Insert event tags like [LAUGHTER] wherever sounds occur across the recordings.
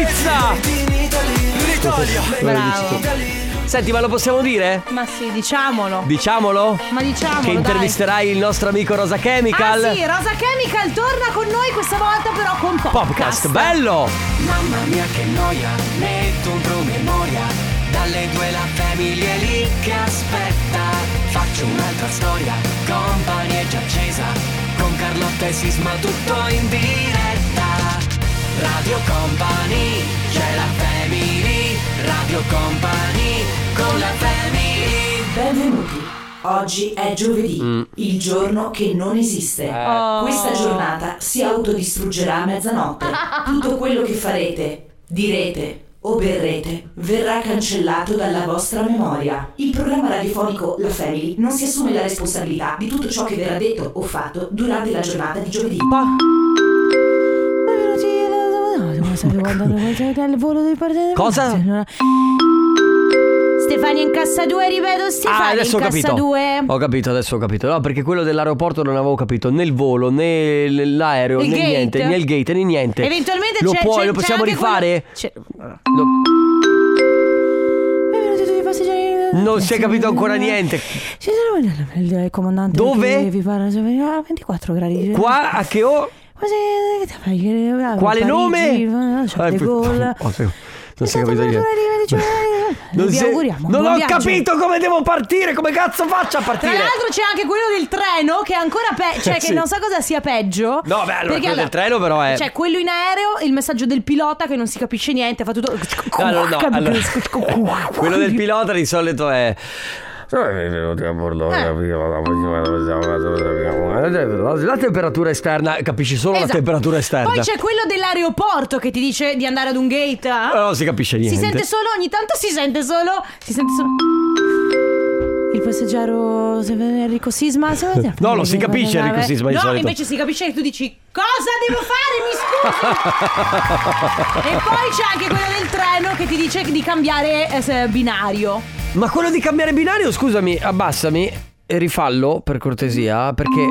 Ibiza! L'Italia! Bravo. Senti, ma lo possiamo dire? Ma sì, diciamolo. Diciamolo? Ma diciamolo. Che intervisterai il nostro amico Rosa dai. Chemical? Ah sì, Rosa Chemical torna con noi questa volta però con podcast. Podcast, bello! Mamma mia che noia, metto un promemoria Dalle due la famiglia è lì che aspetta Faccio un'altra storia, compagnia è già accesa Con Carlotta e Sisma tutto in diretta Radio Company, c'è la family Radio Company, con la family Benvenuti. Oggi è giovedì, Mm. il giorno che non esiste. Oh. Questa giornata si autodistruggerà a mezzanotte. [LAUGHS] Tutto quello che farete, direte o berrete verrà cancellato dalla vostra memoria. Il programma radiofonico La Family non si assume la responsabilità di tutto ciò che verrà detto o fatto durante la giornata di giovedì. Il volo dei partiti. Cosa? Stefania in cassa 2, ripeto, Ah, Stefania adesso ho in cassa capito. 2. Ho capito, adesso ho capito. No, perché quello dell'aeroporto non avevo capito né il volo, né l'aereo, Il né gate. niente, né il gate, né niente. Eventualmente lo c'è, puoi, c'è- lo possiamo rifare? quello- Lo- Non si è capito ancora niente. Ci sono il comandante Dove? vi parla a 24 gradi. Qua a che ora? Quale nome? Eh, Gol. [LAUGHS] oh, sì, [LAUGHS] Non si è capito niente. Non Vi si. Non ho viaggio. capito come devo partire, come cazzo faccio a Tra partire? l'altro c'è anche quello del treno che è ancora peggio, cioè [LAUGHS] che Sì. non so cosa sia peggio. No, beh, allora Perché quello del treno però è C'è quello in aereo, il messaggio del pilota che non si capisce niente, fa tutto No, no, no, allora, quello del pilota di solito è la temperatura esterna, capisci solo la Esatto. temperatura esterna. Poi c'è quello dell'aeroporto che ti dice di andare ad un gate. eh? No, non si capisce niente. Si sente solo, ogni tanto si sente solo. Si sente solo. Il passeggero Enrico Sisma. [LAUGHS] No, non si capisce Enrico Sisma di No, solito. invece si capisce che tu dici cosa devo fare, mi scusi. [LAUGHS] e poi c'è anche quello del treno che ti dice di cambiare eh, binario. Ma quello di cambiare binario, scusami, abbassami e rifallo per cortesia, perché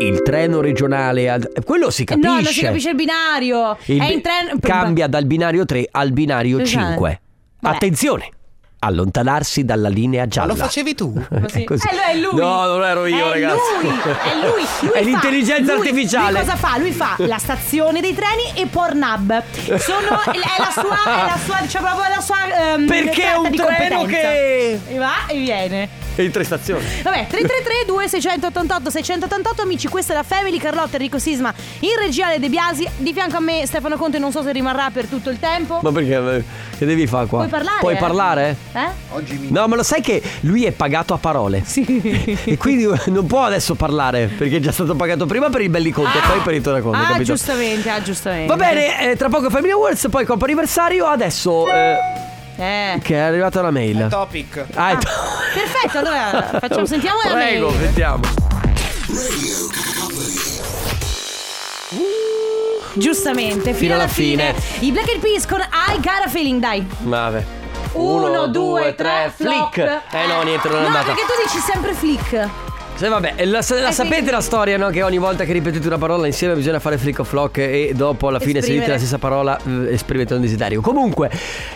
il treno regionale ad- quello si capisce. No, non si capisce il binario. Il è in treno. Cambia dal binario 3 al binario Esatto. 5. Vabbè. Attenzione. Allontanarsi dalla linea gialla. lo facevi tu? [LAUGHS] È così. Eh, lui- è lui. No, non ero io, è ragazzi. Lui, è lui, lui [LAUGHS] È fa- l'intelligenza lui- artificiale. Lui cosa fa? Lui fa la stazione dei treni e Pornhub. Sono, è la sua, è la sua, diciamo proprio la sua ehm, Perché è un treno che- E va e viene. E in tre stazioni. Vabbè, 333 2688 688 amici, questa è la Family Carlotta Enrico Sisma in regia De Biasi. Di fianco a me Stefano Conte, non so se rimarrà per tutto il tempo. Ma perché? Che devi fare qua? Puoi parlare, Puoi eh? parlare? Eh? No, ma lo sai che lui è pagato a parole. Sì. E quindi non può adesso parlare perché è già stato pagato prima per il belli conto e poi per il tornaconto, Ah, capito? giustamente, ah, giustamente. Va bene, eh, tra poco Family Awards, poi Coppa Anniversario, adesso eh, Eh. che è arrivata la mail. Topic. Ah, è- Perfetto, allora [LAUGHS] facciamo, sentiamo la Prego, mail. sentiamo. Giustamente, fino, alla alla fine. I Black Eyed Peas con I Got a Feeling, dai. Vabbè. Uno, due, tre, flop. flick. Eh no, niente, non è No, andata. perché tu dici sempre flick. Sì, vabbè, la, la Eh, sapete quindi- la storia, no? Che ogni volta che ripetete una parola insieme bisogna fare flick o flock e dopo alla fine se dite la stessa parola eh, esprimete un desiderio. Comunque,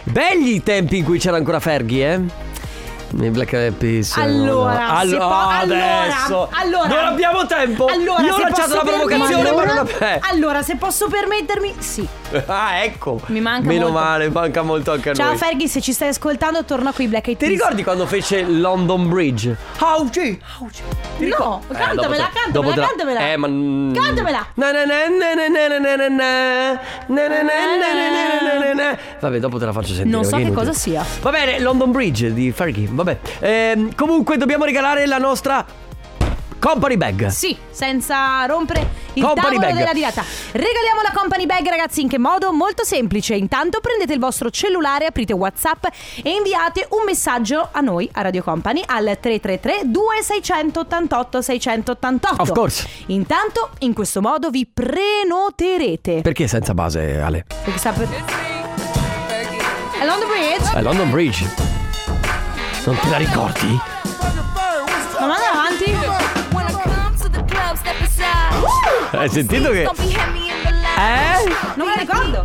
belli i tempi in cui c'era ancora Fergie, eh? Nei Black Eyed Peas. eh, Allora, no, no. se Allo- po- allora, adesso. allora. non abbiamo tempo. Allora, Io ho se lanciato posso la provocazione, ma permettermi- non la... eh. Allora, se posso permettermi, sì. Ah, ecco. Mi manca Meno molto. male, manca molto anche a Ciao noi. Fergie, se ci stai ascoltando, torna qui Black Eyed Ti Peas. ricordi quando fece London Bridge? Auci, auci. Ti No, ricor- Eh, cantamela, dopo te- cantamela, dopo te la- cantamela. Eh, ma Cantamela. Na na na na na na na na na na. Na na na na na na na na. Vabbè, dopo te la faccio sentire. Non so che Inutile. cosa sia. Va bene, London Bridge di Fergie. Vabbè. Ehm, comunque dobbiamo regalare la nostra company bag. Sì, senza rompere il Company tavolo bag. della diretta. Regaliamo la company bag, ragazzi, in che modo? Molto semplice. Intanto prendete il vostro cellulare, aprite WhatsApp e inviate un messaggio a noi, a Radio Company, al 333 2688 688. Of course. Intanto, in questo modo vi prenoterete. Perché senza base, Ale? Perché sta per... È London Bridge? È London Bridge. Non te la ricordi? [LAUGHS] Entiendo que Eh? Non me la ricordo.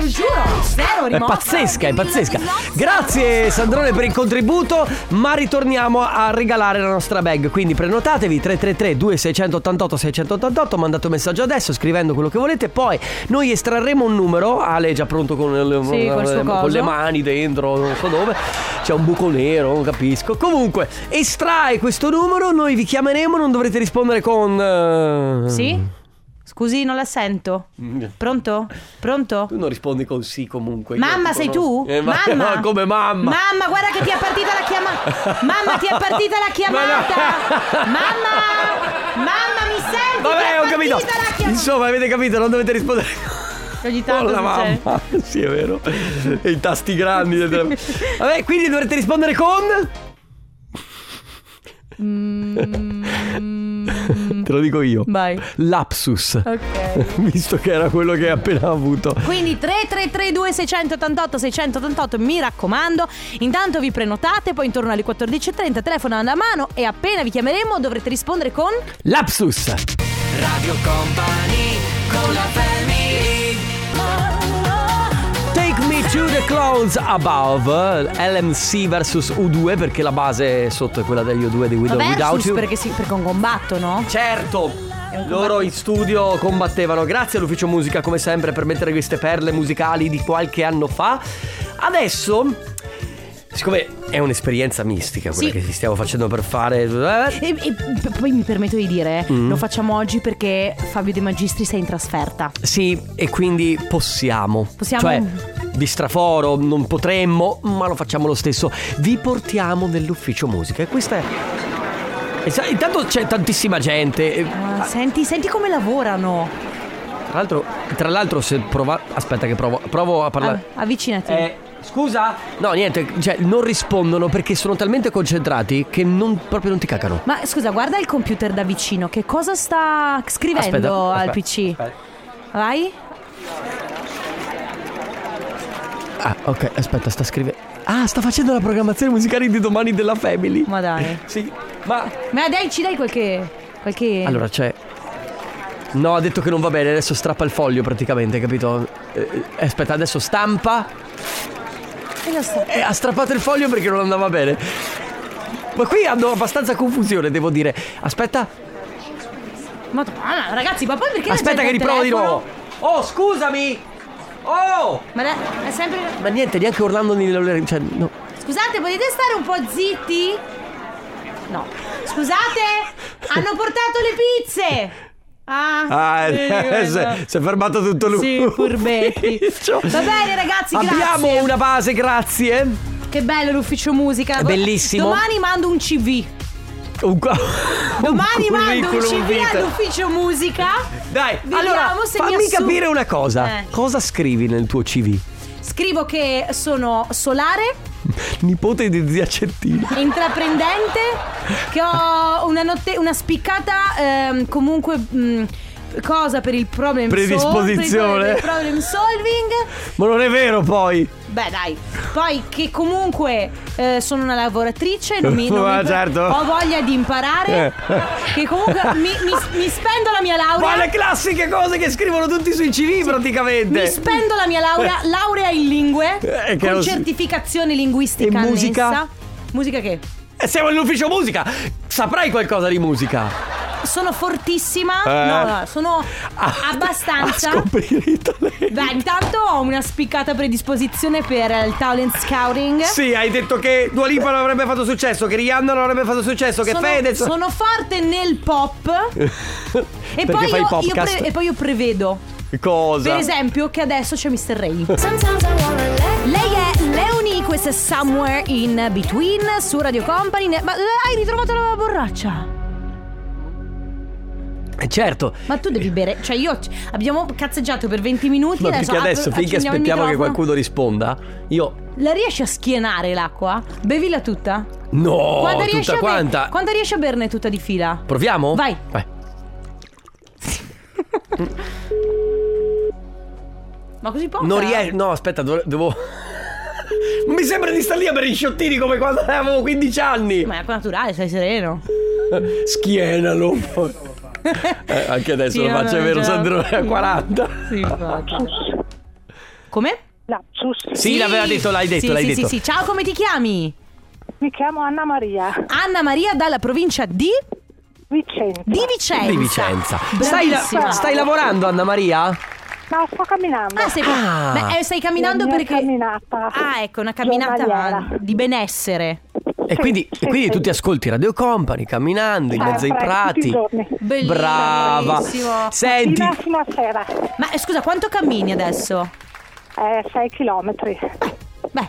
Lo giuro. Zero È pazzesca, è pazzesca. Grazie Sandrone per il contributo, ma ritorniamo a regalare la nostra bag. Quindi prenotatevi 333 2688 688, mandate un messaggio adesso scrivendo quello che volete, poi noi estrarremo un numero, Ale è già pronto con, le- Sì, col suo con coso. le mani dentro, non so dove. C'è un buco nero, non capisco. Comunque, estrae questo numero, noi vi chiameremo, non dovrete rispondere con eh, Sì? Scusi, non la sento. Pronto? Pronto? Tu non rispondi con sì comunque. Mamma sei tu? Eh, ma- mamma. no, [LAUGHS] come mamma? Mamma, guarda che ti è partita la chiamata. Mamma, ti è partita la [LAUGHS] chiamata. [LAUGHS] Mamma. Mamma, mi senti? Ti Vabbè, ho capito. Insomma, avete capito, non dovete rispondere Ogni con tanto la mamma. Sì, è vero. E i tasti grandi. del telefono. Vabbè, quindi dovrete rispondere con. Te lo dico io. Mm. Vai. Lapsus. Ok. [LAUGHS] Visto che era quello che hai appena avuto. Quindi 3332 688 688 mi raccomando Intanto vi prenotate Poi intorno alle 14.30 telefono alla mano E appena vi chiameremo dovrete rispondere con Lapsus. Radio Company con la family to the clouds above. LMC vs U2 perché la base sotto è quella degli U2 di With or Without You. perché, sì, perché è un combatto no? Certo. Loro in studio combattevano. Grazie all'ufficio musica, come sempre, per mettere queste perle musicali di qualche anno fa. Adesso, siccome è un'esperienza mistica quella Sì. che stiamo facendo per fare. eh, E, e p- poi mi permetto di dire Mm. Lo facciamo oggi perché Fabio De Magistris è in trasferta Sì, e quindi possiamo. Possiamo? Cioè, di straforo non potremmo, ma lo facciamo lo stesso. Vi portiamo nell'ufficio musica. E questa è. Intanto c'è tantissima gente. Ah, Senti, senti come lavorano Tra l'altro, tra l'altro se prova. Aspetta che provo. Provo a parlare. Ah, Avvicinati Eh, scusa? No, niente, cioè non rispondono perché sono talmente concentrati che non, proprio non ti cacano. Ma scusa, guarda il computer da vicino Che cosa sta scrivendo Aspetta, al aspetta, PC? aspetta. Vai? Ah, ok, aspetta, sta scrivendo. Ah, sta facendo la programmazione musicale di domani della Family. Ma dai Sì, ma. Ma dai, ci dai qualche. qualche. Allora c'è. No, ha detto che non va bene, adesso strappa il foglio praticamente, capito? Eh, eh, aspetta, adesso stampa. Cosa sta- E ha strappato il foglio perché non andava bene. Ma qui hanno abbastanza confusione, devo dire. Aspetta, Madonna, ragazzi, ma poi perché aspetta che riprovo di nuovo. Oh, scusami! Oh! Ma da- è sempre. Ma niente, neanche urlando nelle cioè, no. Scusate, potete stare un po' zitti? No. Scusate, hanno portato le pizze! Ah, Ah, sì, eh, guarda. si si è fermato tutto lui. Sì, furbetti. Va bene, ragazzi, grazie. Abbiamo una base, grazie. Che bello l'ufficio musica. È bellissimo. Domani mando un CV. Un, [LAUGHS] Domani mando un CV all'ufficio musica. Dai, Vediamo allora se mi fammi assu- capire una cosa. Eh. Cosa scrivi nel tuo CV? Scrivo che sono solare, [LAUGHS] Nipote di zia Cettina. [LAUGHS] intraprendente, che ho una, notte- una spiccata ehm, comunque mh, cosa per il problem Predisposizione. sol- per il problem solving. Ma non è vero poi. Beh, dai. Poi che comunque eh, sono una lavoratrice, non mi, non Ma mi- [LAUGHS] certo. ho voglia di imparare. Che comunque mi, mi- mi spendo la mia laurea. Ma le classiche cose che scrivono tutti sui CV praticamente. Mi spendo la mia laurea, laurea in lingue, Eh, che con si- certificazione linguistica E musica? annessa. Musica che? E siamo nell'ufficio musica. Saprai qualcosa di musica. Sono fortissima. Eh. No, no, sono [LAUGHS] Ah, abbastanza. A scoprire i talenti. Beh, intanto ho una spiccata predisposizione per il talent scouting. Sì, hai detto che Dua Lipa non avrebbe fatto successo, che Rihanna non avrebbe fatto successo, che sono, Fedez. sono forte nel pop. [LAUGHS] e, poi fai io, io pre- e poi io prevedo, Cosa? per esempio, che adesso c'è Mr. Ray. Lei è Leonie, questa è Somewhere in Between su Radio Company. Ne- Ma eh, hai ritrovato la borraccia? Eh, certo. Ma tu devi bere, cioè io abbiamo cazzeggiato per 20 minuti Ma adesso perché adesso, finché aspettiamo che qualcuno risponda, io. La riesci a schienare l'acqua? Bevila tutta? No, Quando riesci tutta a be- quanta. Quando riesci a berne tutta di fila? Proviamo? Vai. Vai. [LAUGHS] Ma così poca? Non riesco. No, aspetta, devo. Non [LAUGHS] mi sembra di stare lì a bere i sciottini come quando [LAUGHS] avevo 15 anni. Ma è acqua naturale, sei sereno. Schienalo. Eh, anche adesso Sì, lo faccio, no, è vero già. Sandrone a [LAUGHS] 40. Sì, infatti. Come? Lapsus. Sì, l'aveva detto, l'hai detto, Sì, l'hai sì, detto. sì, sì. Ciao, come ti chiami? Mi chiamo Anna Maria Anna Maria dalla provincia di, Vicenza. di Vicenza. Di Vicenza. Stai, la- stai lavorando Anna Maria? No, sto camminando. Ah, stai, Ah. Beh, eh, stai camminando perché... camminata Ah, ecco, una camminata di benessere. E quindi, sì, e quindi sì. tu ti ascolti Radio Company camminando in mezzo ai prati. Bellissimo. Brava. Senti, Fino, a sera. Ma eh, scusa, quanto cammini adesso? Eh, 6 chilometri. Beh,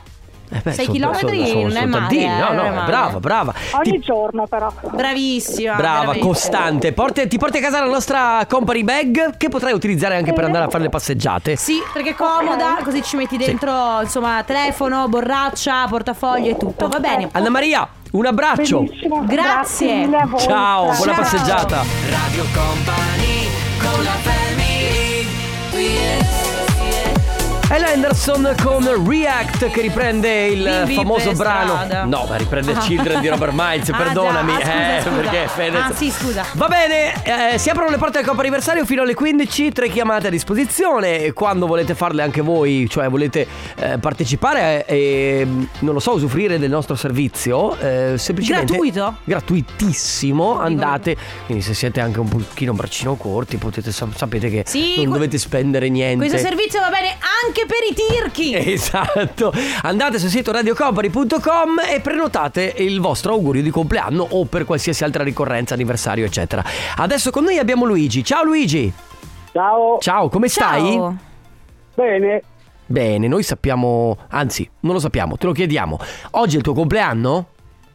Eh beh, Sei sono- chilometri sono- sono non è male, tantini. eh, No, no, è male. brava, brava. Ogni Ti- giorno però. bravissima. Brava, veramente. costante. Porti- ti porti a casa la nostra company bag che potrai utilizzare anche per andare a fare le passeggiate. Sì, perché è comoda, così ci metti dentro, insomma, telefono, borraccia, portafoglio e tutto. Va bene. Anna Maria, un abbraccio. Benissimo. Grazie. voi. Ciao, buona Ciao. passeggiata. Radio Company con la family Ella Anderson con React che riprende il Bimbi famoso brano. strada. No, ma riprende Ah. Children di Robert Miles, Ah, perdonami. già. Ah, eh, scusa. perché Fedez- Ah, sì, scusa. Va bene, eh, si aprono le porte del Coppa Anniversario fino alle 15, tre chiamate a disposizione. Quando volete farle anche voi, cioè volete eh, partecipare e non lo so, usufruire del nostro servizio, eh, semplicemente Gratuito? Gratuitissimo, andate. Quindi se siete anche un pochino braccino corti, potete sap- sapete che Sì, non dovete spendere niente. Questo servizio va bene anche per i tirchi. [LAUGHS] Esatto, andate sul sito radiocompany.com e prenotate il vostro augurio di compleanno o per qualsiasi altra ricorrenza, anniversario, eccetera. Adesso con noi abbiamo Luigi. Ciao Luigi. Ciao, Ciao, come stai? Ciao. bene, Bene, noi sappiamo, anzi, non lo sappiamo, te lo chiediamo. Oggi è il tuo compleanno?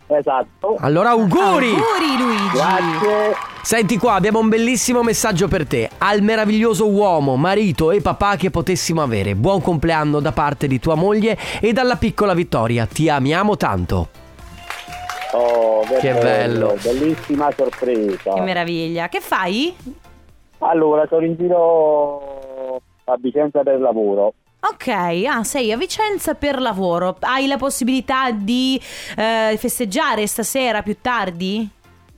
esatto. Allora auguri! Auguri Luigi. Grazie. Senti qua, abbiamo un bellissimo messaggio per te. Al meraviglioso uomo, marito e papà che potessimo avere. Buon compleanno da parte di tua moglie e dalla piccola Vittoria. Ti amiamo tanto. Oh, Che bello. Bellissima sorpresa. Che meraviglia. Che fai? Allora, sono in giro a Vicenza per lavoro. Ok, ah, sei a Vicenza per lavoro. Hai la possibilità di eh, festeggiare stasera più tardi?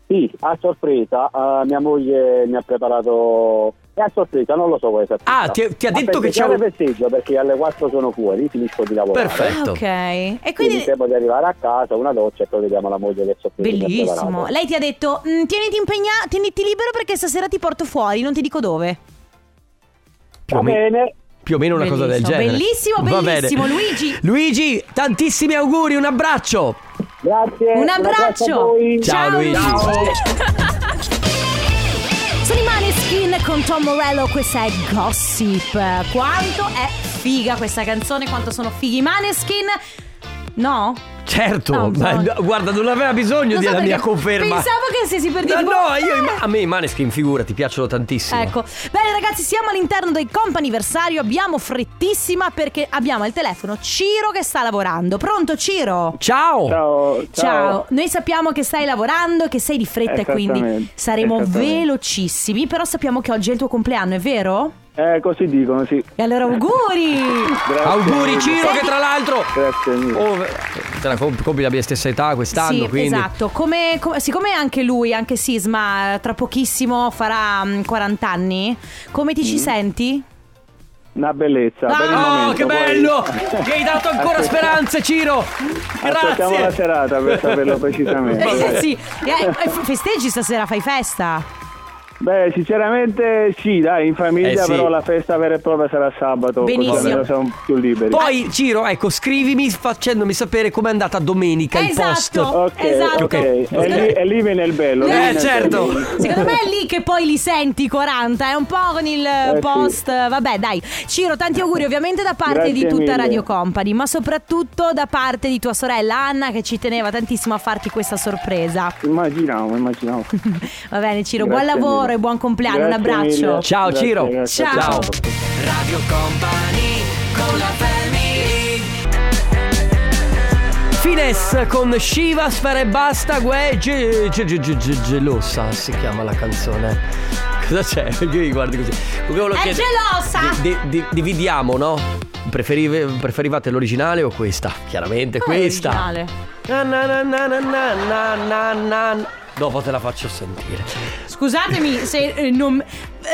Sì, a sorpresa, eh, mia moglie mi ha preparato... È a sorpresa, non lo so cosa. Ah, ti- ti ha detto che c'è un- festeggio perché alle 4 sono fuori, finisco di lavorare. Perfetto. Ah, ok. E Quindi quindi tempo di arrivare a casa, una doccia e poi vediamo la moglie che sorpresa mi ha bellissimo. Lei ti ha detto "Mm, "Tieniti impegnato, tieniti libero perché stasera ti porto fuori, non ti dico dove". Più o, Va bene, più o meno una cosa del Bellissimo, genere. bellissimo, bellissimo, Luigi. Luigi, tantissimi auguri, un abbraccio. Grazie. Un abbraccio abbraccio. voi. Ciao, Luigi. [LAUGHS] Sono i Maneskin con Tom Morello, questa è Gossip. Quanto è figa questa canzone, quanto sono fighi i Maneskin. No? Certo, No, ma- no. guarda, non aveva bisogno Non so della mia conferma. Pensavo che stessi per dire No, boh, no, io eh. i ma- a me i Maneskin figura, ti piacciono tantissimo. Ecco, bene ragazzi, siamo all'interno del comp'anniversario, abbiamo frettissima perché abbiamo al telefono Ciro che sta lavorando. Pronto Ciro? Ciao. Ciao, Ciao. noi sappiamo che stai lavorando, che sei di fretta quindi saremo velocissimi, però sappiamo che oggi è il tuo compleanno, è vero? Eh, così dicono, sì. E allora auguri! [LAUGHS] Grazie Auguri. Ciro che tra l'altro Grazie mille. oh, te la compi, compi la mia stessa età quest'anno, sì, quindi esatto. Come, come- siccome anche lui, anche Sisma, eh, tra pochissimo farà mm, 40 anni, come ti Mm. ci senti? Una bellezza. per il Oh, momento, che poi- bello! [LAUGHS] Mi hai dato ancora speranze, Ciro! Aspettiamo la Grazie! serata per saperlo [LAUGHS] precisamente. Eh, sì. Eh, eh, festeggi stasera, fai festa. Beh, sinceramente sì, dai, in famiglia, Eh, sì. però la festa vera e propria sarà sabato. Benissimo. Siamo più liberi. Poi Ciro, ecco, scrivimi facendomi sapere com'è andata domenica il post. Esatto. Ok, Esatto. ok. E, lì, e lì viene il bello. Eh, viene il certo. bello. Secondo me è lì che poi li senti i 40, è un po' con il eh, sì. post. Vabbè, dai. Ciro, tanti auguri ovviamente da parte Grazie di tutta mille. Radio Company, ma soprattutto da parte di tua sorella Anna che ci teneva tantissimo a farti questa sorpresa. Immaginavo, immaginavo. [LAUGHS] Va bene, Ciro, Grazie buon lavoro tesoro e buon compleanno. Grazie un abbraccio. Mille. Ciao grazie, Ciro. Grazie, ciao. ciao. Radio Company con la. Fines con Shiva, Sfera e Basta, Gue, Gelosa si chiama la canzone. Cosa c'è? [LAUGHS] Io li guardi così. È gelosa! Di, di, dividiamo, no? Preferive, preferivate l'originale o questa? Chiaramente Come questa. L'originale. Na na na na na na na. Dopo te la faccio sentire. scusatemi [LAUGHS] se eh, non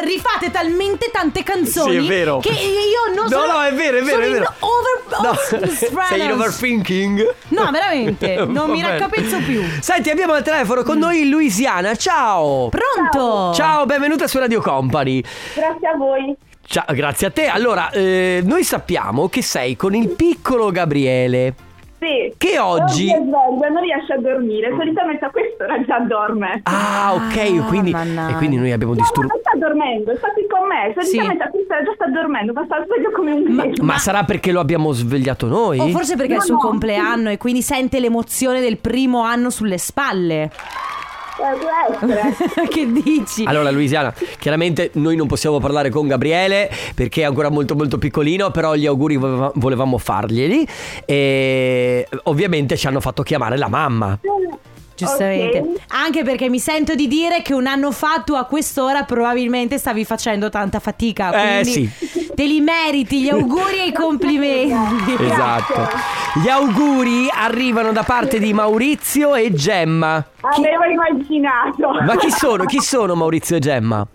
rifate talmente tante canzoni Sì, è vero. che io non No, sono no, è vero, è vero, sono è vero. in over, No, [LAUGHS] sei in overthinking. No, veramente, [LAUGHS] non mi Va bene. raccapezzo più. Senti, abbiamo al telefono con noi Luisiana. Ciao. Pronto? Ciao, benvenuta su Radio Company. Grazie a voi. Ciao, grazie a te. Allora, eh, noi sappiamo che sei con il piccolo Gabriele. Sì. Che oggi. è sveglio, non riesce a dormire. Solitamente a quest'ora già dorme. Ah, ok, Ah, quindi. mannaggia. E quindi noi abbiamo disturbato. sta dormendo, sta qui con me. Solitamente a quest'ora già sta dormendo, ma sta sveglio come un Ma-. Ma sarà perché lo abbiamo svegliato noi? O forse perché è il No, suo no. compleanno e quindi sente l'emozione del primo anno sulle spalle. [LAUGHS] Che dici? Allora Luisiana, chiaramente noi non possiamo parlare con Gabriele perché è ancora molto molto piccolino, però gli auguri voleva- volevamo farglieli e ovviamente ci hanno fatto chiamare la mamma. Giustamente. Ok. Anche perché mi sento di dire che un anno fa tu a quest'ora probabilmente stavi facendo tanta fatica. Eh, Quindi te li meriti, gli auguri e i complimenti. Esatto. Gli auguri arrivano da parte di Maurizio e Gemma. Avevo immaginato. Ma chi sono? Chi sono Maurizio e Gemma?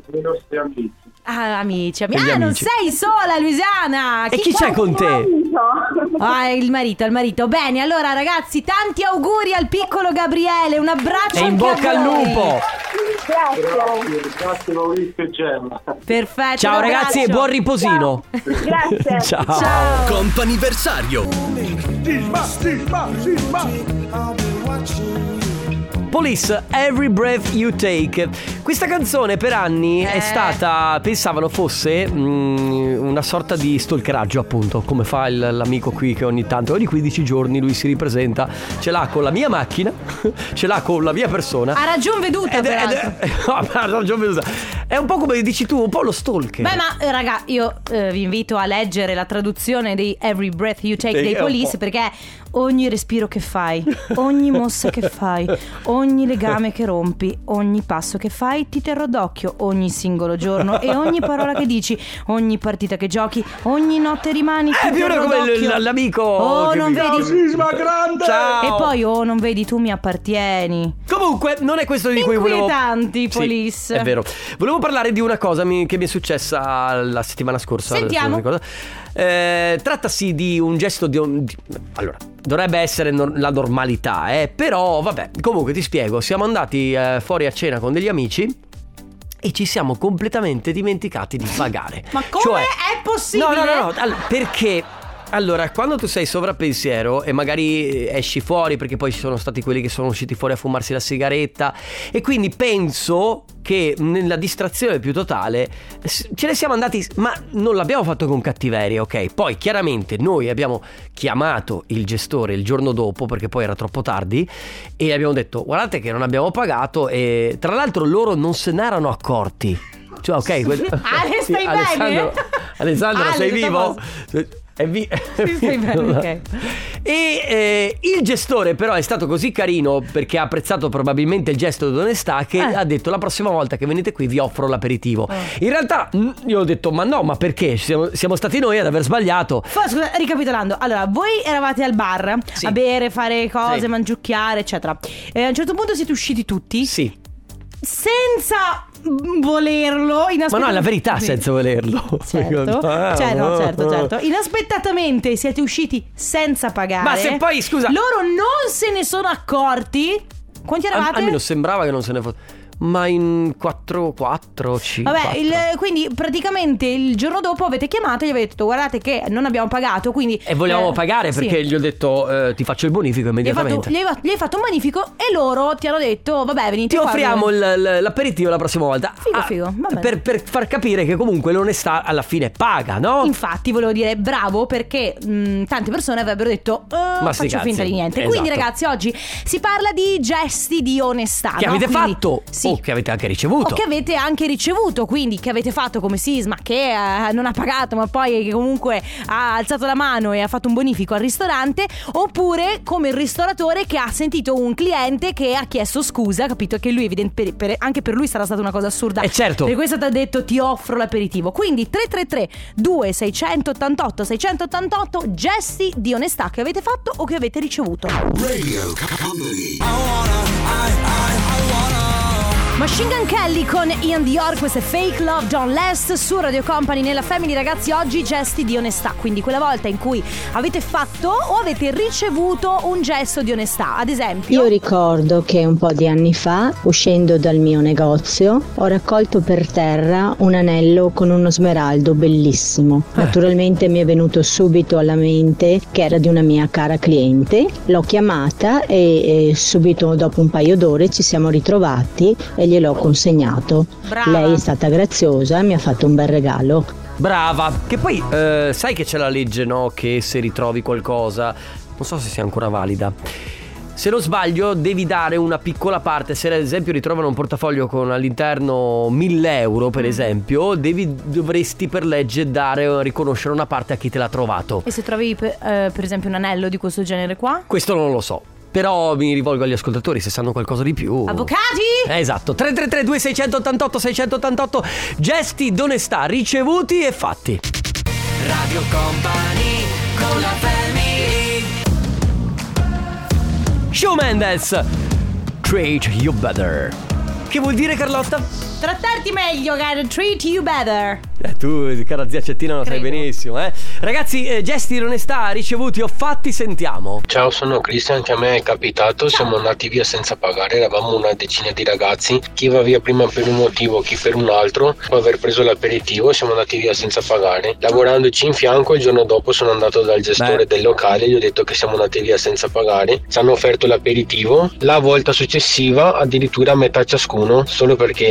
Ah, amici, ami- Gli Ah, non amici. sei sola, Luisiana. E chi c'è con te? Ah, il marito, il marito. Bene, allora ragazzi, tanti auguri al piccolo Gabriele. Un abbraccio E in bocca al lupo. Grazie. Grazie Maurizio e Gemma. Perfetto. Ciao ragazzi e buon riposino. Grazie. [LAUGHS] Ciao. Ciao. Comp'anniversario Police, Every Breath You Take. Questa canzone per anni è Eh. stata, pensavano fosse mm, una sorta di stalkeraggio, appunto, come fa il- l'amico qui che ogni tanto, ogni 15 giorni lui si ripresenta, ce l'ha con la mia macchina, [LAUGHS] ce l'ha con la mia persona. Ha ragion veduta, Ed è, ed peraltro. è- [LAUGHS] no, ma ha ragione veduta. È un po' come dici tu, un po' lo stalker. Beh, ma eh, raga, io eh, vi invito a leggere la traduzione di Every Breath You Take dei è Police po'. perché ogni respiro che fai, ogni mossa che fai, ogni legame che rompi, ogni passo che fai ti terrò d'occhio ogni singolo giorno e ogni parola che dici, ogni partita che giochi, ogni notte rimani ti È più terrò meno come l- l'amico Oh, non mi- vedi? Sisma grande! Ciao. E poi, oh, non vedi, tu mi appartieni. Comunque, non è questo di cui volevo. Inquietanti, Sì, Police. è vero. Volevo parlare di una cosa mi- che mi è successa la settimana scorsa. Sentiamo. Eh, trattasi di un gesto di, un- di- Allora, dovrebbe essere la normalità, eh, però vabbè. Comunque ti spiego. Siamo andati eh, fuori a cena con degli amici. E ci siamo completamente dimenticati di pagare. Ma come Cioè- è possibile? No, no, no, no. perché allora, quando tu sei sovrappensiero e magari esci fuori, perché poi ci sono stati quelli che sono usciti fuori a fumarsi la sigaretta, e quindi penso che nella distrazione più totale ce ne siamo andati, ma non l'abbiamo fatto con cattiveria, ok? Poi chiaramente noi abbiamo chiamato il gestore il giorno dopo, perché poi era troppo tardi, e abbiamo detto guardate che non abbiamo pagato e tra l'altro loro non se ne erano accorti. Cioè, ok, que- [LAUGHS] Ale, [LAUGHS] Sì, stai bene? Alessandro, Alessandro, Ale, sei vivo? posto? È vi- [LAUGHS] Sì, stai bene, ok. E eh, il gestore però è stato così carino perché ha apprezzato probabilmente il gesto di onestà che Eh. ha detto la prossima volta che venite qui vi offro l'aperitivo. In realtà mm, io ho detto ma no, ma perché? Siamo, siamo stati noi ad aver sbagliato. Fa- scusa, ricapitolando, allora voi eravate al bar Sì. a bere, fare cose, Sì. mangiucchiare, eccetera. E a un certo punto siete usciti tutti Sì, senza volerlo. ma no, è la verità senza volerlo. [LAUGHS] Certo, [LAUGHS] Ah, cioè, no, certo, certo. Inaspettatamente siete usciti senza pagare. Ma se poi, scusa- Loro non se ne sono accorti. Quanti eravate? almeno sembrava che non se ne fosse. Ma in 4, 4, 5. Vabbè, il- quindi praticamente il giorno dopo avete chiamato e gli avete detto guardate che non abbiamo pagato, quindi... E volevamo eh, pagare sì. perché gli ho detto eh, ti faccio il bonifico Gli hai, fatto, immediatamente. gli, hai, fatto un magnifico e loro ti hanno detto vabbè venite Ti qua, offriamo il- l'aperitivo la prossima volta. Ah, Figo, figo, va bene. per, per far capire che comunque l'onestà alla fine paga, no? Infatti volevo dire bravo perché mh, tante persone avrebbero detto "Eh, Ma faccio finta di niente. Esatto. Quindi ragazzi oggi si parla di gesti di onestà. che no? avete Quindi- fatto Sì. O che avete anche ricevuto. O che avete anche ricevuto, quindi che avete fatto come Sisma che eh, non ha pagato ma poi che comunque ha alzato la mano e ha fatto un bonifico al ristorante, oppure come il ristoratore che ha sentito un cliente che ha chiesto scusa, capito che lui evidente, per- per- anche per lui sarà stata una cosa assurda. Eh, certo. Per questo ti ha detto ti offro l'aperitivo. Quindi 333 2688 688 gesti di onestà che avete fatto o che avete ricevuto. Radio Company Machine Gun Kelly con Ian Dior, questo è Fake Love Don't Last su Radio Company nella Family ragazzi oggi gesti di onestà, quindi quella volta in cui avete fatto o avete ricevuto un gesto di onestà, ad esempio Io ricordo che un po' di anni fa, uscendo dal mio negozio, ho raccolto per terra un anello con uno smeraldo bellissimo. Naturalmente mi è venuto subito alla mente che era di una mia cara cliente. L'ho chiamata e, e subito dopo un paio d'ore ci siamo ritrovati e gliel'ho consegnato. Brava. Lei è stata graziosa e mi ha fatto un bel regalo. Brava. Che poi eh, sai che c'è la legge, no? Che se ritrovi qualcosa, non so se sia ancora valida. Se non sbaglio, devi dare una piccola parte. Se ad esempio ritrovano un portafoglio con all'interno 1000 euro, Mm. per esempio, devi, dovresti per legge dare riconoscere una parte a chi te l'ha trovato. e se trovi per, eh, per esempio un anello di questo genere qua? Questo non lo so. Però mi rivolgo agli ascoltatori se sanno qualcosa di più. Avvocati? Eh, Esatto, 333 2688 688 gesti d'onestà ricevuti e fatti. Radio Company con la family Show Mendes Treat You Better Che vuol dire Carlotta? Trattarti meglio, cara, treat you better. Eh, tu, cara zia Cettina, lo sai Credo. benissimo, eh? Ragazzi, eh, gesti di onestà ricevuti o fatti, sentiamo. Ciao, sono Cristian, che a me è capitato, siamo andati via senza pagare, eravamo una decina di ragazzi, chi va via prima per un motivo, chi per un altro, dopo aver preso l'aperitivo siamo andati via senza pagare. Lavorandoci in fianco il giorno dopo sono andato dal gestore Beh. del locale, gli ho detto che siamo andati via senza pagare, ci hanno offerto l'aperitivo, la volta successiva addirittura a metà ciascuno, solo perché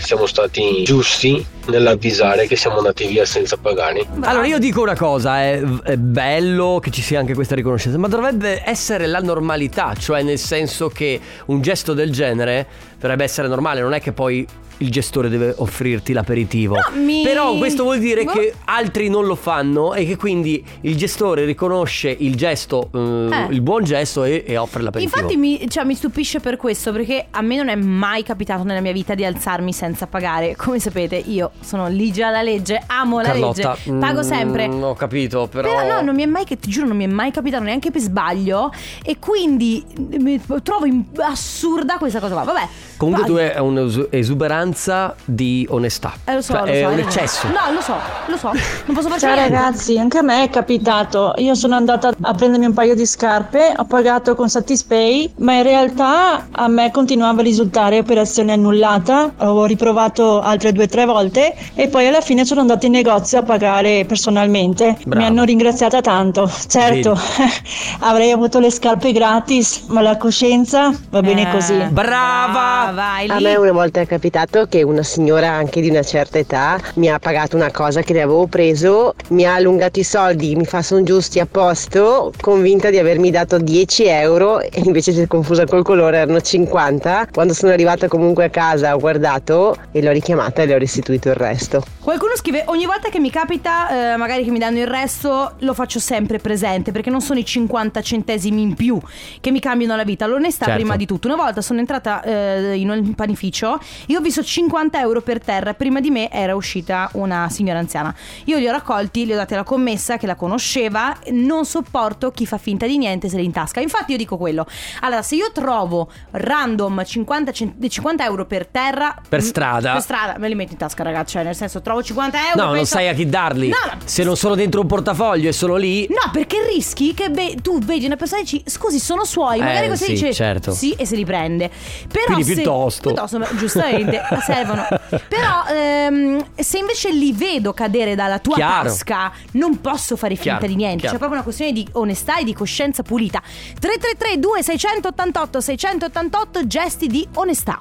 siamo stati giusti nell'avvisare che siamo andati via senza pagare. Allora, io dico una cosa, è, è bello che ci sia anche questa riconoscenza, ma dovrebbe essere la normalità, cioè nel senso che un gesto del genere dovrebbe essere normale, non è che poi il gestore deve offrirti l'aperitivo. No, mi- Però questo vuol dire Boh. che altri non lo fanno e che quindi il gestore riconosce il gesto, eh, Eh. il buon gesto e, e offre l'aperitivo. Infatti mi, cioè, mi stupisce per questo perché a me non è mai capitato nella mia vita di alzarmi senza pagare. Come sapete io sono ligia alla legge, amo la Carlotta, legge, pago mm, sempre. ho capito, però... Però no, non mi è mai, che ti giuro, non mi è mai capitato neanche per sbaglio e quindi mi trovo assurda questa cosa qua. Vabbè. Comunque tu hai un'esuberanza di onestà. Eh, lo so, Cioè, lo è so. un ragione. eccesso. No, lo so, lo so. Non posso farci Ciao niente. ragazzi, anche a me è capitato. Io sono andata a prendermi un paio di scarpe, ho pagato con Satispay, ma in realtà a me continuava a risultare operazione annullata. Ho riprovato altre due o tre volte e poi alla fine sono andata in negozio a pagare personalmente. Brava. Mi hanno ringraziata tanto. Certo, [LAUGHS] avrei avuto le scarpe gratis, ma la coscienza va bene Eh, così. Brava! Vai A lì. me una volta è capitato che una signora anche di una certa età mi ha pagato una cosa che le avevo preso, mi ha allungato i soldi, mi fa sono giusti a posto, convinta di avermi dato 10 euro e invece si è confusa col colore, erano 50. Quando sono arrivata comunque a casa ho guardato e l'ho richiamata e le ho restituito il resto. Qualcuno scrive ogni volta che mi capita, eh, magari che mi danno il resto, lo faccio sempre presente perché non sono i 50 centesimi in più che mi cambiano la vita. L'onestà Certo. prima di tutto. Una volta sono entrata eh, in un panificio, io ho visto 50 euro per terra, prima di me era uscita una signora anziana. Io li ho raccolti, li ho dati alla commessa che la conosceva, non sopporto chi fa finta di niente se li intasca. Infatti io dico quello. Allora, se io trovo random 50, cent- 50 euro per terra... Per strada? Per strada, me li metto in tasca ragazzi, cioè nel senso trovo 50 euro... No, non penso- sai a chi darli. No, Se non sono dentro un portafoglio e sono lì. No, perché rischi che be- tu vedi una persona e dici scusi, sono suoi. Magari Eh, così sì, dice certo. sì e se li prende. Però Quindi se, piuttosto. piuttosto, giustamente servono. Però ehm, se invece li vedo cadere dalla tua Chiaro. tasca, non posso fare finta Chiaro, di niente. chiaro. C'è proprio una questione di onestà e di coscienza pulita. 333 2688 688 gesti di onestà.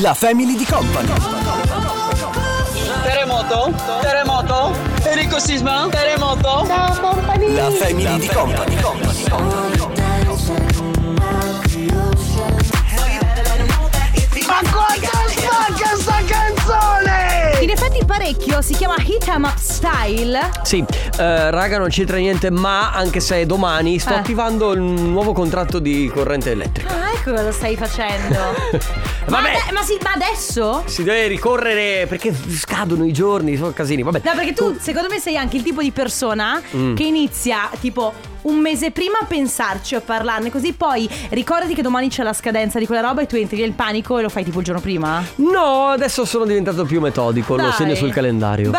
La Family di Company. Terremoto? Terremoto? Enrico Sisma? Terremoto? La Family di Company. Ma quanto spacca In effetti parecchio si chiama Hit 'em Up Style. Sì, eh, raga, non c'entra niente, ma anche se è domani sto Eh. attivando il nuovo contratto di corrente elettrica. Ah, ecco cosa stai facendo. [LAUGHS] ma, Vabbè. ade- ma, sì, ma adesso? Si deve ricorrere perché scadono i giorni, sono casini. Vabbè. No, perché tu, secondo me, sei anche il tipo di persona Mm. che inizia tipo un mese prima a pensarci o a parlarne, così poi ricordati che domani c'è la scadenza di quella roba e tu entri nel panico e lo fai tipo il giorno prima. No, adesso sono diventato più metodico, lo Dai. segno sul calendario. Va!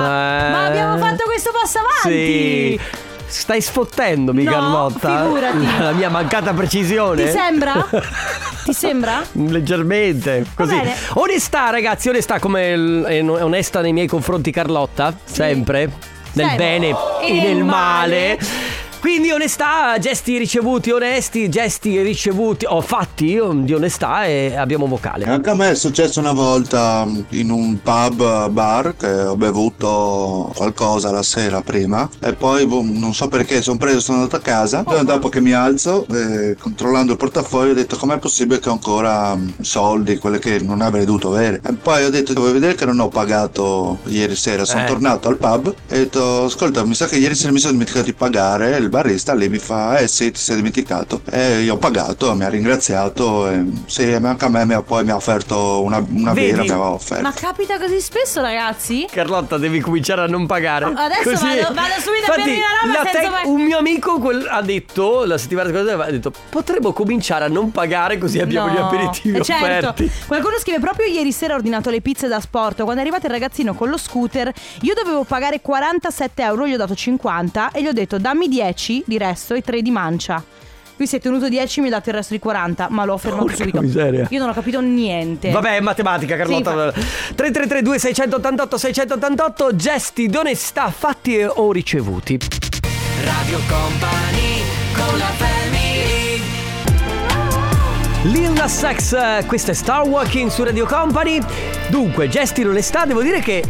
Eh. Ma abbiamo fatto questo passo avanti! Sì. Stai sfottendomi, No, Carlotta? figurati. [LAUGHS] La mia mancata precisione. Ti sembra? [LAUGHS] Ti sembra? Leggermente, così. Onestà, ragazzi, onestà come è onesta nei miei confronti, Carlotta. Sempre. Nel Sempre. bene E nel nel male. male. Quindi onestà, gesti ricevuti onesti, gesti ricevuti o fatti di onestà e abbiamo vocale. Anche a me è successo una volta in un pub bar che ho bevuto qualcosa la sera prima e poi boh, non so perché sono preso, sono andato a casa. Giorno dopo che mi alzo, eh, controllando il portafoglio, ho detto com'è possibile che ho ancora mm, soldi, quelle che non avrei dovuto avere. E poi ho detto devo vedere che non ho pagato ieri sera. Sono Eh. tornato al pub e ho detto ascolta mi sa che ieri sera mi sono dimenticato di pagare. Il barista lì mi fa eh sì ti sei dimenticato. E io ho pagato, mi ha ringraziato e sì, anche a me mi ha, poi mi ha offerto una, una Vedi? birra, mi aveva offerto. Ma capita così spesso, ragazzi? Carlotta, devi cominciare a non pagare. Adesso Così- vado- vado subito a Infatti, una roba la senza pag- Un mio amico quel- ha detto la settimana scorsa ha detto potremmo cominciare a non pagare così abbiamo No. gli aperitivi Eh, certo. offerti. Qualcuno scrive proprio ieri sera ho ordinato le pizze da sport. Quando è arrivato il ragazzino con lo scooter, io dovevo pagare 47 euro, gli ho dato 50 e gli ho detto dammi 10 di resto e 3 di mancia. Lui si è tenuto 10 mi ha dato il resto di 40, ma l'ho fermato Porca subito. miseria. Io non ho capito niente. Vabbè, è matematica, Carlotta. 3332 688 688 gesti d'onestà fatti o ricevuti. Radio Company con la family Lil Nas X, questa è Star Walking su Radio Company. Dunque, gesti d'onestà, devo dire che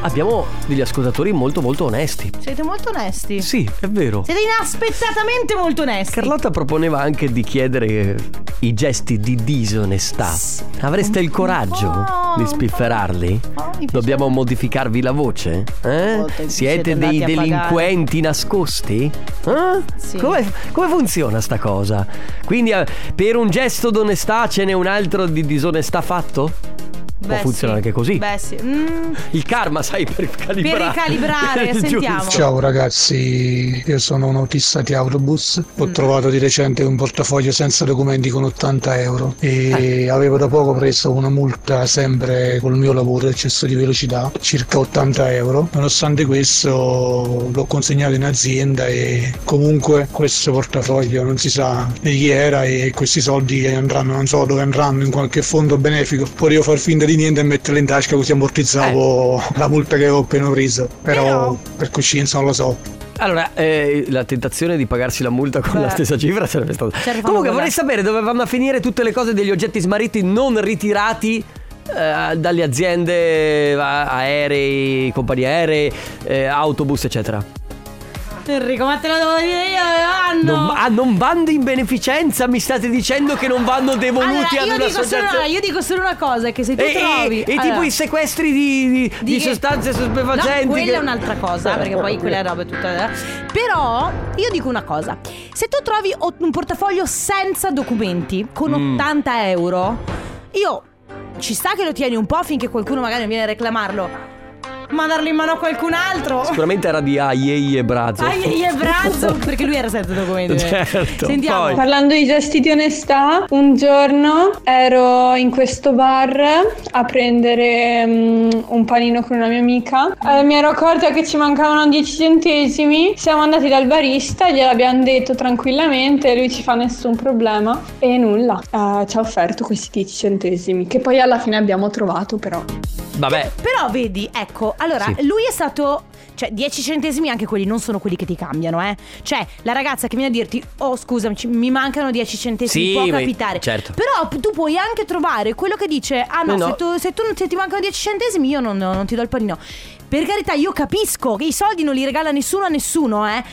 abbiamo degli ascoltatori molto molto onesti. Siete molto onesti. Sì, è vero. Siete inaspettatamente molto onesti. Carlotta proponeva anche di chiedere i gesti di disonestà. Avreste il coraggio di spifferarli? Dobbiamo modificarvi la voce? Eh? siete dei delinquenti nascosti? Eh? Sì. Come, come funziona sta cosa? Quindi eh, per un gesto d'onestà ce n'è un altro di disonestà fatto? Può funzionare sì. anche così. Beh, sì. Mm, Il karma, sai, per calibrare. ricalibrare, [LAUGHS] Giusto. sentiamo. Ciao ragazzi, io sono un autista di autobus, ho Mm. trovato di recente un portafoglio senza documenti con 80 euro e avevo da poco preso una multa sempre col mio lavoro, eccesso di velocità, circa 80 euro. Nonostante questo l'ho consegnato in azienda e comunque questo portafoglio non si sa di chi era e questi soldi andranno, non so dove andranno, in qualche fondo benefico. Potevo far finta di niente e metterli in tasca così ammortizzavo la multa che avevo appena preso, però per coscienza non lo so. Allora, eh, la tentazione di pagarsi la multa con la Beh. stessa cifra sarebbe stata. Certo, Comunque, quella. vorrei sapere dove vanno a finire tutte le cose degli oggetti smarriti non ritirati. eh, dalle aziende aerei, compagnie aeree, eh, autobus, eccetera. Enrico, ma te lo devo dire io dove vanno? Non, ah, non vanno in beneficenza? Mi state dicendo che non vanno devoluti Allora, ad io una dico, solo, io dico solo una cosa: che se tu E, trovi. e allora, tipo i sequestri di, di- di che- sostanze stupefacenti. No, quella che- è un'altra cosa, perché poi quella roba è tutta. Però io dico una cosa: se tu trovi un portafoglio senza documenti con Mm. 80 euro, io ci sta che lo tieni un po' finché qualcuno magari non viene a reclamarlo. Ma darlo in mano a qualcun altro. Sicuramente era di Aiei e Brazzo. Gli è brazzo [LAUGHS] perché lui era senza documenti. Certo, Sentiamo. poi. Parlando di gesti di onestà, un giorno ero in questo bar a prendere mm, un panino con una mia amica. Eh, mi ero accorta che ci mancavano 10 centesimi. Siamo andati dal barista, gliel'abbiamo detto tranquillamente, lui ci fa nessun problema. E nulla, eh, ci ha offerto questi 10 centesimi, che poi alla fine abbiamo trovato però. Vabbè. Però vedi, ecco, allora Sì. lui è stato. Cioè, 10 centesimi anche quelli non sono quelli che ti cambiano, eh. Cioè, la ragazza che viene a dirti, oh scusami, ci- mi mancano 10 centesimi, Sì, può ma- capitare. certo. Però p- tu puoi anche trovare quello che dice, ah no, No, no. Se, tu, se tu non se ti mancano 10 centesimi io non, non ti do il panino. Per carità, io capisco che i soldi non li regala nessuno a nessuno, eh.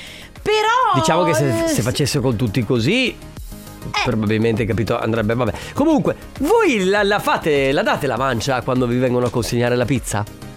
Però... Diciamo che se, eh, se facesse con tutti così. Probabilmente capito andrebbe vabbè. Comunque, voi la, la fate, la date la mancia quando vi vengono a consegnare la pizza?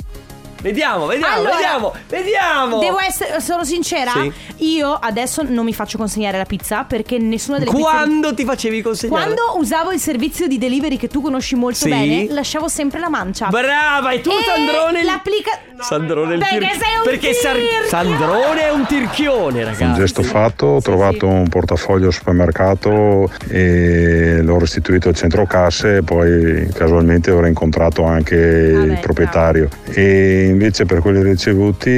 Vediamo, vediamo, Allora, vediamo, vediamo. Devo essere, sono sincera, Sì. io adesso non mi faccio consegnare la pizza perché nessuna delle pizze Quando ti facevi consegnare? Quando usavo il servizio di delivery che tu conosci molto Sì. bene, lasciavo sempre la mancia. Brava, e tu, Sandrone, il- L'applica. Sandrone il Perché tir- sei un Perché Sar- tirchio. Sandrone è un tirchione, Un ragazzi. gesto fatto, ho trovato un portafoglio al supermercato e l'ho restituito al centro casse e poi casualmente ho incontrato anche il proprietario. E invece per quelli ricevuti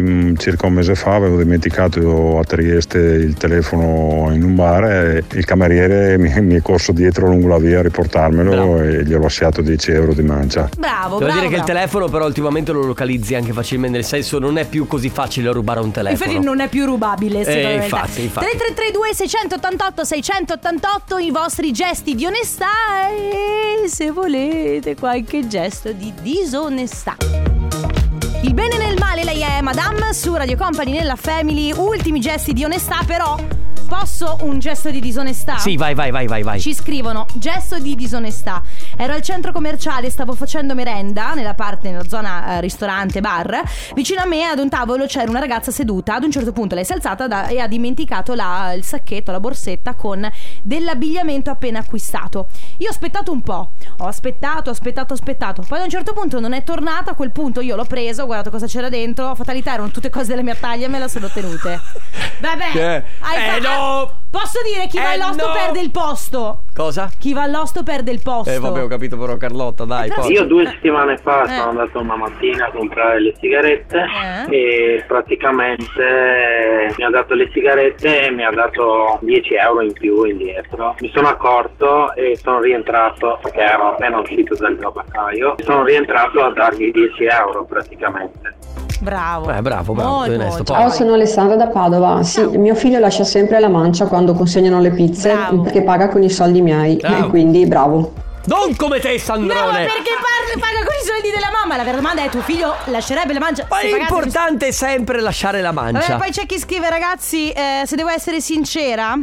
mh, circa un mese fa avevo dimenticato a Trieste il telefono in un bar e il cameriere mi, mi è corso dietro lungo la via a riportarmelo e gli ho lasciato 10 euro di mancia. Bravo, Devo bravo. dire che il bravo. telefono però ultimamente lo localizzi anche facilmente, nel senso non è più così facile rubare un telefono. Infatti non è più rubabile, secondo me. infatti, infatti. 3332 688 688 i vostri gesti di onestà e se volete qualche gesto di disonestà. Il bene nel male, lei è Madame su Radio Company nella Family. Ultimi gesti di onestà, però. Posso un gesto di disonestà? Sì, vai, vai, vai, vai, vai. Ci scrivono gesto di disonestà. Ero al centro commerciale, stavo facendo merenda nella parte, nella zona eh, ristorante, bar. Vicino a me ad un tavolo c'era una ragazza seduta. Ad un certo punto lei si è alzata da- e ha dimenticato la- il sacchetto, la borsetta con dell'abbigliamento appena acquistato. Io ho aspettato un po', ho aspettato, ho aspettato, ho aspettato. Poi ad un certo punto non è tornata. A quel punto io l'ho preso, ho guardato cosa c'era dentro. Fatalità, erano tutte cose della mia taglia e me la sono tenute. [LAUGHS] Vabbè, Eh, hai eh, fa- no! Posso dire chi va Eh, all'osto no! perde il posto. Cosa? Chi va all'osto perde il posto. Eh vabbè ho capito però Carlotta dai però poi. sì. Io due settimane fa Eh. sono andato una mattina a comprare le sigarette Eh. e praticamente mi ha dato le sigarette e mi ha dato 10 euro in più indietro. Mi sono accorto e sono rientrato perché ero appena uscito dal tabaccaio. Sono rientrato a dargli 10 euro praticamente. Bravo. Eh bravo, bravo, Molto, onesto. Ciao, sono Alessandra da Padova. Sì, mio figlio lascia sempre la mancia quando consegnano le pizze Bravo. perché paga con i soldi miei. Bravo. E quindi bravo. Non come te No, Sandrone. perché par- paga con i soldi della mamma. La vera domanda è: tuo figlio lascerebbe la mancia? Ma è importante sempre lasciare la Vabbè, mancia. poi c'è chi scrive, ragazzi, eh, se devo essere sincera.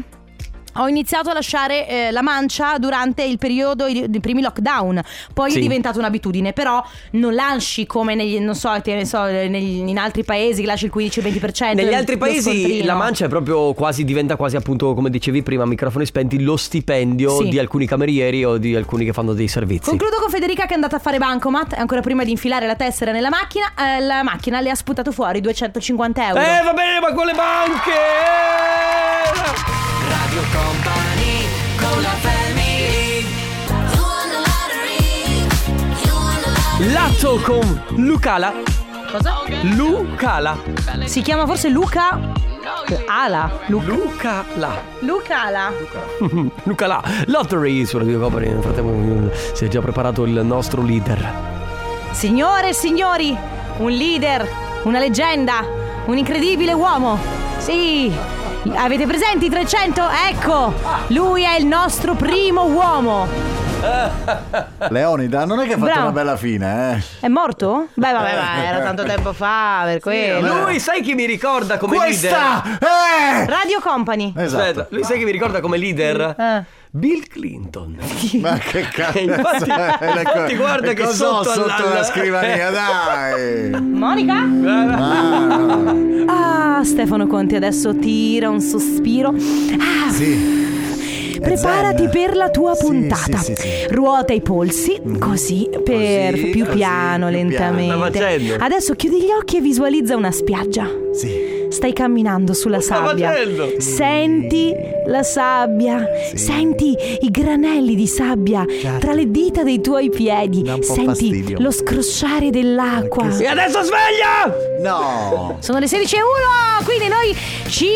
Ho iniziato a lasciare eh, la mancia durante il periodo i- dei primi lockdown, poi Sì. è diventata un'abitudine, però non lasci come negli, non so, te ne so, negli- in altri paesi che lasci il 15-20%. Negli del- altri paesi scontrino. la mancia è proprio quasi, diventa quasi appunto come dicevi prima, microfoni spenti, lo stipendio Sì. di alcuni camerieri o di alcuni che fanno dei servizi. Concludo con Federica che è andata a fare bancomat ancora prima di infilare la tessera nella macchina, eh, la macchina le ha sputato fuori 250 euro. Eh va bene, ma con le banche! Radio Company con la family Lato con Lucala. Cosa? Lucala. Si chiama forse Luca Ala. Lu- Lucala. Luca Ala. [LAUGHS] Lucala. Lottery su Radio Company. Nel frattempo si è già preparato il nostro leader. Signore e signori, un leader, una leggenda, un incredibile uomo. Sì, avete presenti i 300? Ecco, lui è il nostro primo uomo. [LAUGHS] Leonida, non è che ha fatto Bravo. una bella fine, eh? È morto? Beh, vabbè, ma era tanto tempo fa, per quello. Lui sai chi mi ricorda come Questa! leader? Eh! Radio Company. Esatto. Aspetta, lui sai chi mi ricorda come leader? Eh. Bill Clinton. [LAUGHS] Ma che cazzo infatti, è? infatti guarda che sotto, sotto alla- la scrivania, [LAUGHS] dai! Monica? Ah, Stefano Conti adesso tira un sospiro. Ah, Sì. Preparati zen. per la tua puntata. sì, sì, sì. Ruota i polsi, così, per Così, più così, piano, più lentamente. piano. Adesso chiudi gli occhi e visualizza una spiaggia. Sì. Stai camminando sulla sabbia. facendo? Senti la sabbia. Senti i granelli di sabbia Certo. tra le dita dei tuoi piedi. Senti fastidio. lo scrosciare dell'acqua. E adesso sveglia! No! Sono le 16.01, quindi noi ci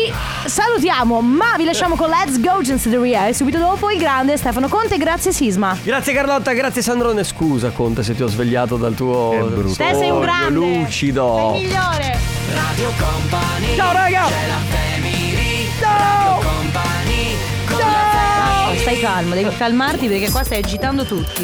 salutiamo, ma vi lasciamo con Let's Go Genseria e subito dopo il grande Stefano Conte, grazie Sisma. Grazie Carlotta, grazie Sandrone. Scusa Conte se ti ho svegliato dal tuo. Te sei un grande. lucido. Il migliore. Radio Company Ciao raga! Ciao! Ciao, stai calmo, devi calmarti perché qua stai agitando tutti.